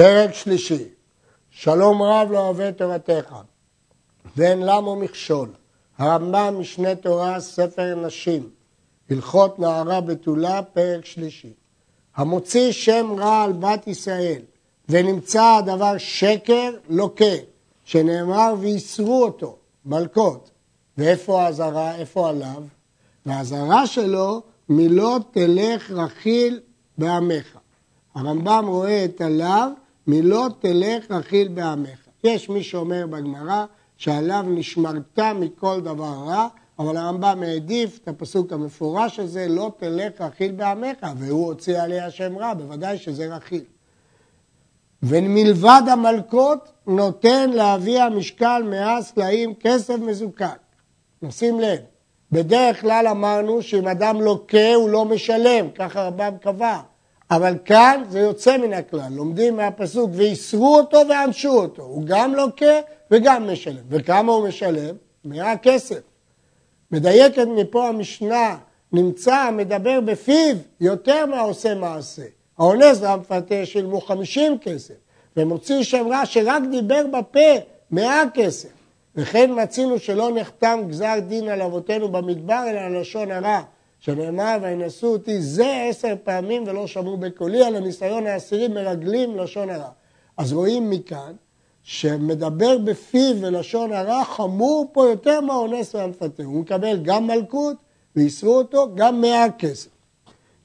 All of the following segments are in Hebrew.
פרק שלישי, שלום רב לא אוהב תורתך, ואין למו מכשול. הרמב"ם משנה תורה, ספר נשים, הלכות נערה בתולה, פרק שלישי. המוציא שם רע על בת ישראל, ונמצא הדבר שקר, לוקה, שנאמר ואיסרו אותו, מלקות. ואיפה האזהרה? איפה עליו? והאזהרה שלו, מלא תלך רכיל בעמך. הרמב"ם רואה את עליו מלא תלך רכיל בעמך. יש מי שאומר בגמרא שעליו נשמרת מכל דבר רע, אבל הרמב"ם העדיף את הפסוק המפורש הזה, לא תלך רכיל בעמך, והוא הוציא עליה שם רע, בוודאי שזה רכיל. ומלבד המלקות נותן לאבי המשקל מאה סלעים כסף מזוקק. נשים לב, בדרך כלל אמרנו שאם אדם לוקה הוא לא משלם, ככה הרמב"ם קבע. אבל כאן זה יוצא מן הכלל, לומדים מהפסוק ואיסרו אותו וענשו אותו, הוא גם לוקה וגם משלם. וכמה הוא משלם? מאה כסף. מדייקת מפה המשנה, נמצא, מדבר בפיו יותר מהעושה מעשה. האונס והמפתה שילמו חמישים כסף, ומוציא שם רע שרק דיבר בפה מאה כסף. וכן מצינו שלא נחתם גזר דין על אבותינו במדבר, אלא על לשון הרע. שנאמר וינשאו אותי זה עשר פעמים ולא שמעו בקולי, על הניסיון העשירי מרגלים לשון הרע. אז רואים מכאן שמדבר בפיו ולשון הרע חמור פה יותר מהאונס והמפתה. הוא מקבל גם מלכות ואיסרו אותו, גם מאה כסף.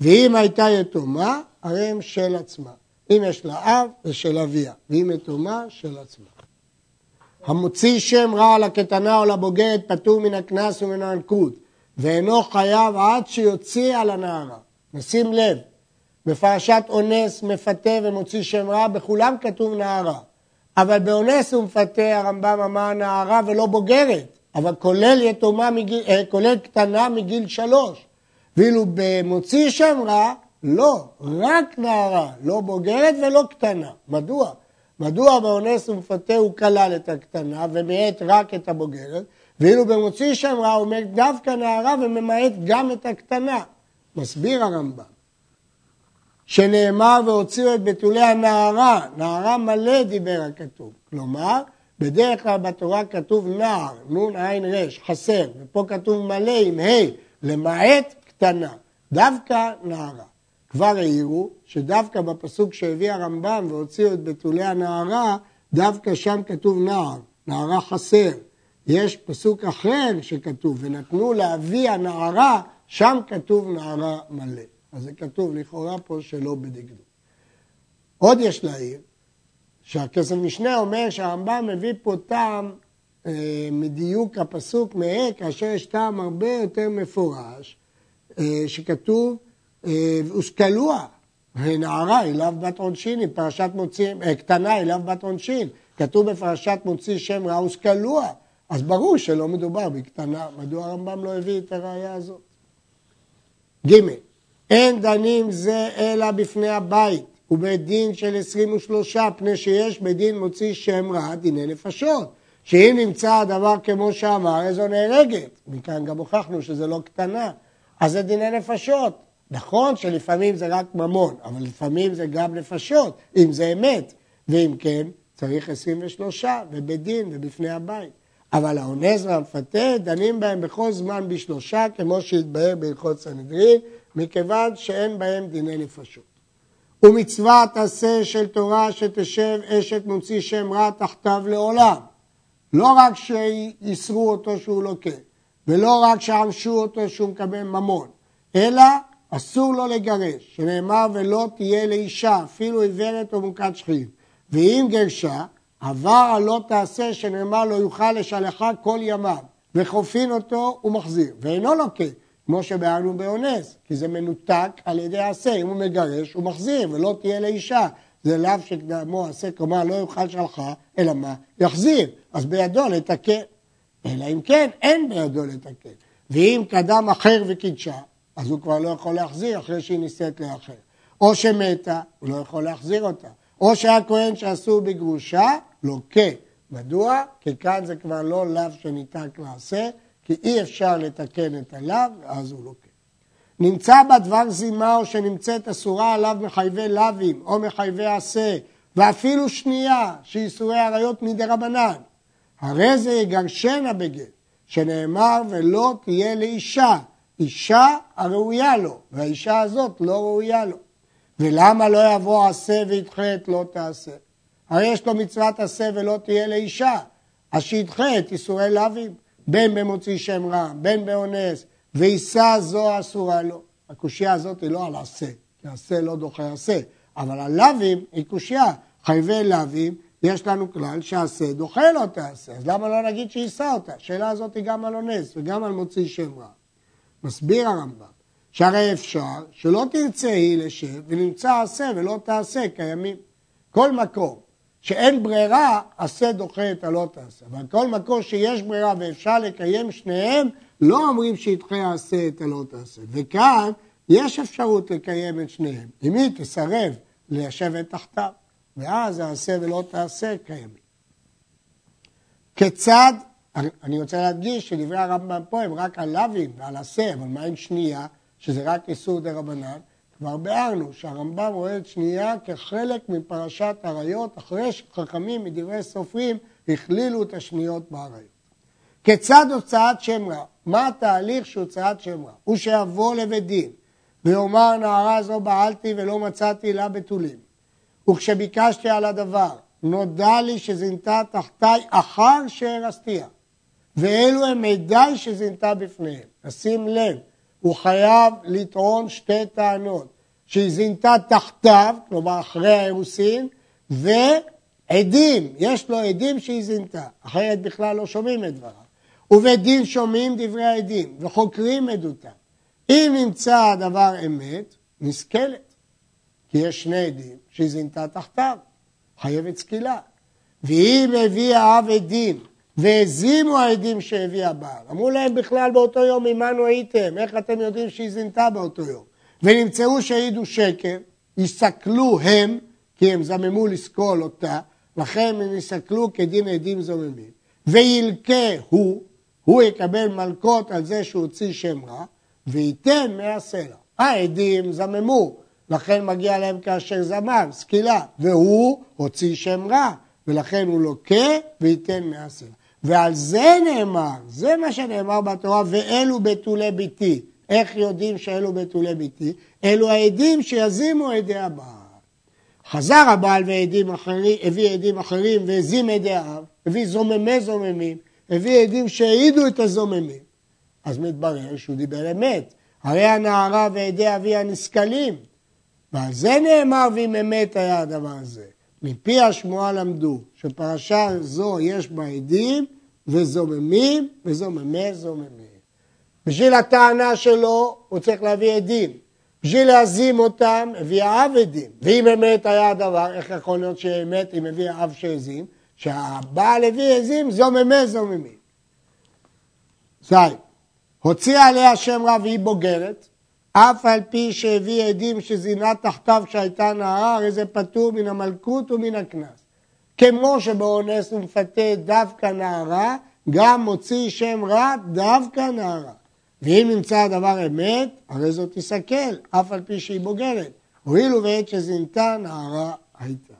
ואם הייתה יתומה, הרי הם של עצמה. אם יש לה אב, זה של אביה, ואם יתומה, של עצמה. המוציא שם רע על הקטנה או לבוגרת פטור מן הקנס ומן הנקות. ואינו חייב עד שיוציא על הנערה. נשים לב, בפרשת אונס, מפתה ומוציא שם רע, בכולם כתוב נערה. אבל באונס ומפתה הרמב"ם אמר נערה ולא בוגרת, אבל כולל יתומה, מגיל, אה, כולל קטנה מגיל שלוש. ואילו במוציא שם רע, לא, רק נערה, לא בוגרת ולא קטנה. מדוע? מדוע באונס ומפתה הוא כלל את הקטנה ומעט רק את הבוגרת? ואילו במוציא שם רע אומר דווקא נערה וממעט גם את הקטנה. מסביר הרמב"ם, שנאמר והוציאו את בתולי הנערה, נערה מלא דיבר הכתוב. כלומר, בדרך כלל בתורה כתוב נער, נון עין רש, חסר, ופה כתוב מלא עם ה', למעט קטנה, דווקא נערה. כבר העירו שדווקא בפסוק שהביא הרמב"ם והוציאו את בתולי הנערה, דווקא שם כתוב נער, נערה חסר. יש פסוק אחר שכתוב, ונתנו לאבי הנערה, שם כתוב נערה מלא. אז זה כתוב לכאורה פה שלא בדקדוק. עוד יש להעיר, שהכסף משנה אומר שהרמב"ם מביא פה טעם אה, מדיוק הפסוק מאה, כאשר יש טעם הרבה יותר מפורש, אה, שכתוב, אה, הושכלוה, נערה היא לאו בת עונשין, היא פרשת מוציא, אה, קטנה היא לאו בת עונשין. כתוב בפרשת מוציא שם רע הושכלוה. אז ברור שלא מדובר בקטנה, מדוע הרמב"ם לא הביא את הראייה הזאת? ג. אין דנים זה אלא בפני הבית, ובית דין של 23, פני שיש בית דין מוציא שם רע, דיני נפשות. שאם נמצא הדבר כמו שאמר, איזו נהרגת. מכאן גם הוכחנו שזה לא קטנה. אז זה דיני נפשות. נכון שלפעמים זה רק ממון, אבל לפעמים זה גם נפשות, אם זה אמת. ואם כן, צריך 23, ובית דין ובפני הבית. אבל האונס והמפתה דנים בהם בכל זמן בשלושה, כמו שהתבהר בהלכות סנהדרין, מכיוון שאין בהם דיני נפשות. ומצוות עשה של תורה שתשב אשת מוציא שם רע תחתיו לעולם. לא רק שייסרו אותו שהוא לוקה, ולא רק שעמשו אותו שהוא מקבל ממון, אלא אסור לו לגרש, שנאמר ולא תהיה לאישה, אפילו עיוורת או מוכת שכיב. ואם גרשה, עבר לא תעשה שנאמר לא יוכל לשלחה כל ימיו, וחופין אותו ומחזיר, ואינו לוקה, כמו שבהרנו באונס, כי זה מנותק על ידי עשה, אם הוא מגרש הוא מחזיר ולא תהיה לאישה, זה לאו שקדמו עשה, כלומר לא יוכל שלחה, אלא מה? יחזיר, אז בידו לתקן, אלא אם כן אין בידו לתקן, ואם קדם אחר וקידשה, אז הוא כבר לא יכול להחזיר אחרי שהיא נישאת לאחר, או שמתה, הוא לא יכול להחזיר אותה. או שהכהן שאסור בגרושה, לוקה. מדוע? כי כאן זה כבר לא לאו שניתק לעשה, כי אי אפשר לתקן את הלאו, ואז הוא לוקה. נמצא בה דבר זימה או שנמצאת אסורה עליו מחייבי לאווים או מחייבי עשה, ואפילו שנייה שאיסורי עריות מדי רבנן. הרי זה יגרשנה בגט, שנאמר ולא תהיה לאישה, אישה הראויה לו, והאישה הזאת לא ראויה לו. ולמה לא יבוא עשה וידחה את לא תעשה? הרי יש לו מצוות עשה ולא תהיה לאישה, אז שידחה את איסורי לאווים, בין במוציא שם רע, בין באונס, ועיסה זו אסורה לו. הקושייה הזאת היא לא על עשה, כי עשה לא דוחה עשה, אבל הלאווים היא קושייה. חייבי לאווים, יש לנו כלל שעשה דוחה לא תעשה, אז למה לא נגיד שיישא אותה? השאלה הזאת היא גם על אונס וגם על מוציא שם רע. מסביר הרמב"ם, שהרי אפשר שלא תרצה היא לשב ונמצא עשה ולא תעשה קיימים. כל מקום שאין ברירה, עשה דוחה את הלא תעשה. אבל כל מקום שיש ברירה ואפשר לקיים שניהם, לא אומרים שידחה עשה את הלא תעשה. וכאן יש אפשרות לקיים את שניהם. אם היא תסרב לשבת תחתיו, ואז העשה ולא תעשה קיימים. כיצד, אני רוצה להדגיש שדברי הרמב"ם פה הם רק על לאווים ועל עשה, אבל מה עם שנייה, שזה רק איסור דה רבנן? כבר ביארנו שהרמב"ם רואה את שנייה כחלק מפרשת עריות, אחרי שחכמים מדברי סופרים הכלילו את השניות בעריות. כיצד הוצאת שם רע? מה התהליך של הוצאת שם רע? הוא שיבוא לבית דין ויאמר נערה זו בעלתי ולא מצאתי לה בתולים. וכשביקשתי על הדבר, נודע לי שזינתה תחתיי אחר שהרסתיה, ואלו הם מידי שזינתה בפניהם. שים לב, הוא חייב לטעון שתי טענות, שהיא זינתה תחתיו, כלומר אחרי האירוסין, ועדים, יש לו עדים שהיא זינתה, אחרת בכלל לא שומעים את דבריו. ובדין שומעים דברי העדים וחוקרים עדותם. אם נמצא הדבר אמת, נסכלת, כי יש שני עדים שהיא זינתה תחתיו, חייבת סקילה. ואם הביא האב עדים והזימו העדים שהביא הבעל, אמרו להם בכלל באותו יום עמנו הייתם, איך אתם יודעים שהיא זינתה באותו יום? ונמצאו שהעידו שקר, יסתכלו הם, כי הם זממו לסקול אותה, לכן הם יסתכלו כדין עדים זוממים. וילקה הוא, הוא יקבל מלקות על זה שהוא הוציא שם רע, וייתן מהסלע. העדים זממו, לכן מגיע להם כאשר זמם, סקילה, והוא הוציא שם רע, ולכן הוא לוקה וייתן מהסלע. ועל זה נאמר, זה מה שנאמר בתורה, ואלו בתולי ביתי. איך יודעים שאלו בתולי ביתי? אלו העדים שיזימו עדי הבעל. חזר הבעל ועדים אחרים, הביא עדים אחרים והזים עדי האב, הביא זוממי זוממים, הביא עדים שהעידו את הזוממים. אז מתברר שהוא דיבר אמת. הרי הנערה ועדי אביה נסכלים. ועל זה נאמר ואם אמת היה הדבר הזה. מפי השמועה למדו שפרשה זו יש בה עדים וזוממים וזוממי זוממים. בשביל הטענה שלו הוא צריך להביא עדים. בשביל להזים אותם הביא האב עדים. ואם אמת היה הדבר, איך יכול להיות שאמת אם הביא האב שהזים? שהבעל הביא עזים זוממי זוממים. זין. הוציאה עליה שם רע והיא בוגרת, אף על פי שהביא עדים שזינה תחתיו שהייתה נערה, הרי זה פטור מן המלכות ומן הקנס. כמו שבאונס הוא מפתה דווקא נערה, גם מוציא שם רע דווקא נערה. ואם נמצא הדבר אמת, הרי זאת תסכל, אף על פי שהיא בוגרת. הואיל ובעת שזינתה נערה הייתה.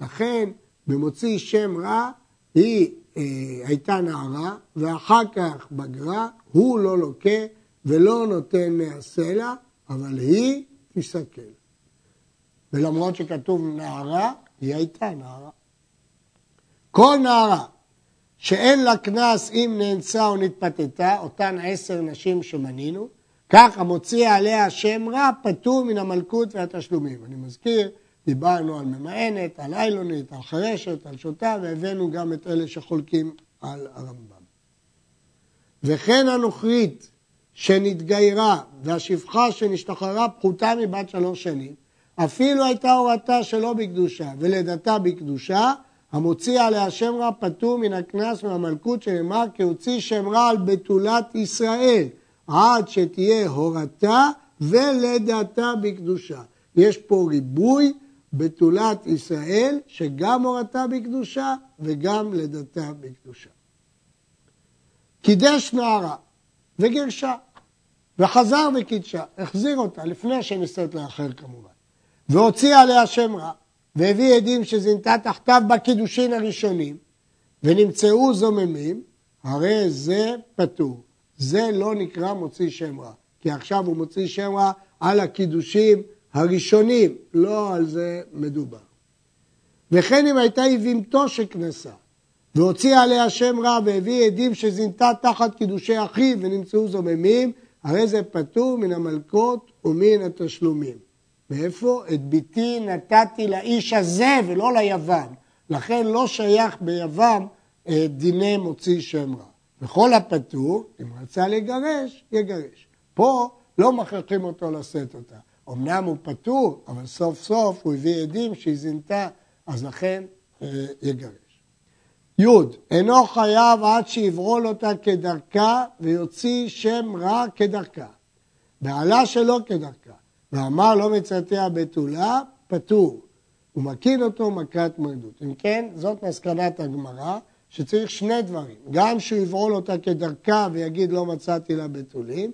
לכן, במוציא שם רע, היא אה, הייתה נערה, ואחר כך בגרה, הוא לא לוקה ולא נותן מהסלע, אבל היא תסכל. ולמרות שכתוב נערה, היא הייתה נערה. כל נערה שאין לה קנס אם נאנסה או נתפתתה, אותן עשר נשים שמנינו, כך המוציא עליה שם רע פטור מן המלכות והתשלומים. אני מזכיר, דיברנו על ממאנת, על איילונית, על חרשת, על שוטה, והבאנו גם את אלה שחולקים על הרמב"ם. וכן הנוכרית שנתגיירה והשפחה שנשתחררה פחותה מבת שלוש שנים, אפילו הייתה הורתה שלא בקדושה ולידתה בקדושה, המוציא עליה שם רע פטור מן הקנס מהמלכות שנאמר כי הוציא שם רע על בתולת ישראל עד שתהיה הורתה ולידתה בקדושה. יש פה ריבוי בתולת ישראל שגם הורתה בקדושה וגם לידתה בקדושה. קידש נערה וגירשה, וחזר וקידשה, החזיר אותה לפני שנישאת לאחר כמובן, והוציא עליה שם רע, והביא עדים שזינתה תחתיו בקידושין הראשונים, ונמצאו זוממים, הרי זה פטור. זה לא נקרא מוציא שם רע, כי עכשיו הוא מוציא שם רע על הקידושים הראשונים, לא על זה מדובר. וכן אם הייתה יבימתו שכנסה, והוציא עליה שם רע והביא עדים שזינתה תחת קידושי אחיו ונמצאו זוממים, הרי זה פטור מן המלקות ומן התשלומים. מאיפה? את ביתי נתתי לאיש הזה ולא ליוון. לכן לא שייך ביוון אה, דיני מוציא שם רע. וכל הפטור, אם רצה לגרש, יגרש. פה לא מכריחים אותו לשאת אותה. אמנם הוא פטור, אבל סוף סוף הוא הביא עדים שהיא זינתה, אז לכן אה, יגרש. י. אינו חייב עד שיברול אותה כדרכה ויוציא שם רע כדרכה. בעלה שלא כדרכה. ואמר לא מצאתיה בתולה, פטור. הוא מקין אותו מכת מרדות. אם כן, זאת מסקנת הגמרא, שצריך שני דברים. גם שהוא יברול אותה כדרכה ויגיד לא מצאתי לה בתולים,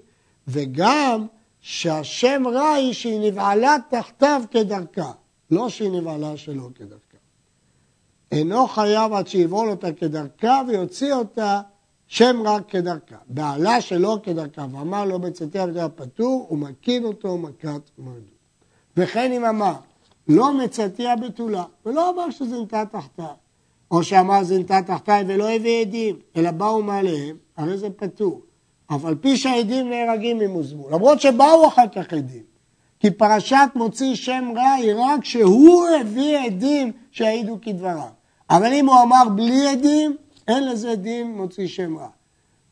וגם שהשם רע היא שהיא נבעלה תחתיו כדרכה, לא שהיא נבעלה שלא כדרכה. אינו חייב עד שיברול אותה כדרכה ויוציא אותה שם רע כדרכה. בעלה שלא כדרכה ואמר לו בצאתיה בדרך פטור, הוא מקין אותו מכת מרדות. וכן אם אמר, לא מצאתיה בתולה, ולא אמר שזינתה תחתיו. או שאמר זינתה תחתיי ולא הביא עדים, אלא באו מעליהם, הרי זה פטור. אף על פי שהעדים נהרגים אם הוזמו, למרות שבאו אחר כך עדים. כי פרשת מוציא שם רע היא רק שהוא הביא עדים שהעידו כדבריו. אבל אם הוא אמר בלי עדים, אין לזה דין מוציא שם רע.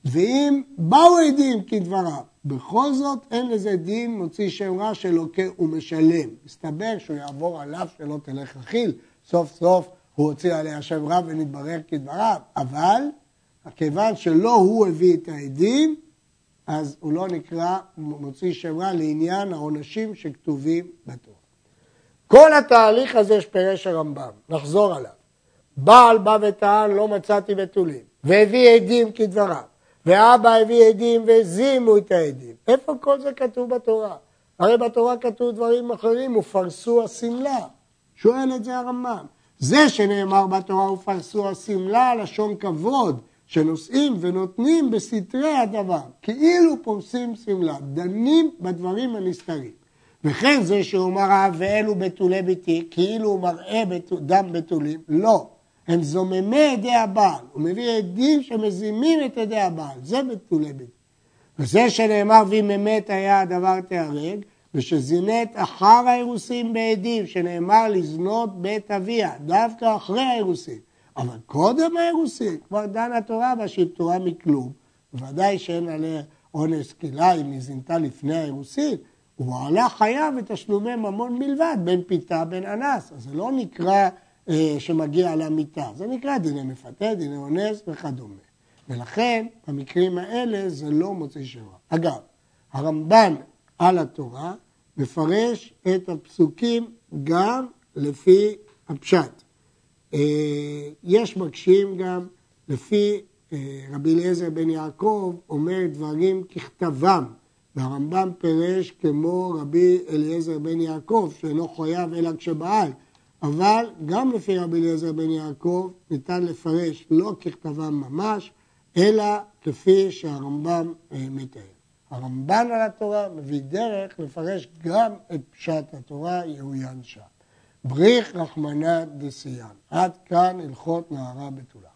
ואם באו עדים כדבריו, בכל זאת אין לזה דין מוציא שם רע שלוקה ומשלם. מסתבר שהוא יעבור עליו שלא תלך רכיל, סוף סוף הוא הוציא עליה שם רע ונתברר כדבריו, אבל כיוון שלא הוא הביא את העדים, אז הוא לא נקרא מוציא שם רע לעניין העונשים שכתובים בתורה. כל התהליך הזה שפירש הרמב"ם, נחזור עליו. בעל בא וטען לא מצאתי בתולים, והביא עדים כדבריו, ואבא הביא עדים והזימו את העדים. איפה כל זה כתוב בתורה? הרי בתורה כתוב דברים אחרים, ופרסו השמלה. שואל את זה הרמב"ם. זה שנאמר בתורה ופרסו השמלה, לשון כבוד, שנושאים ונותנים בסתרי הדבר, כאילו פורסים שמלה, דנים בדברים הנסתרים. וכן זה שאומר ואלו בתולי ביתי, כאילו הוא מראה דם בתולים, לא. הם זוממי ידי הבעל, הוא מביא עדים שמזימים את ידי הבעל, זה בתולי ביתי. וזה שנאמר ואם אמת היה הדבר תיהרג, ושזינית אחר האירוסין בעדים, שנאמר לזנות בית אביה, דווקא אחרי האירוסין. אבל קודם האירוסין, כבר דן התורה בה שהיא פטורה מכלום. בוודאי שאין עליה אונס קהילה אם היא זינתה לפני האירוסין. ובעלה חייב בתשלומי ממון בלבד, בין פיתה בין אנס. אז זה לא נקרא שמגיע למיטה, זה נקרא דיני מפתה, דיני אונס וכדומה. ולכן, במקרים האלה זה לא מוצא שבע. אגב, הרמב"ן על התורה מפרש את הפסוקים גם לפי הפשט. אה, יש מקשים גם לפי אה, רבי אליעזר בן יעקב אומר דברים ככתבם, והרמב"ם פירש כמו רבי אליעזר בן יעקב שאינו חויב אלא כשבעל, אבל גם לפי רבי אליעזר בן יעקב ניתן לפרש לא ככתבם ממש, אלא כפי שהרמב"ם אה, מתאר. הרמב"ן על התורה מביא דרך לפרש גם את פשט התורה, יהויין שם. בריך רחמנא דסיאן. עד כאן הלכות נערה בתולה.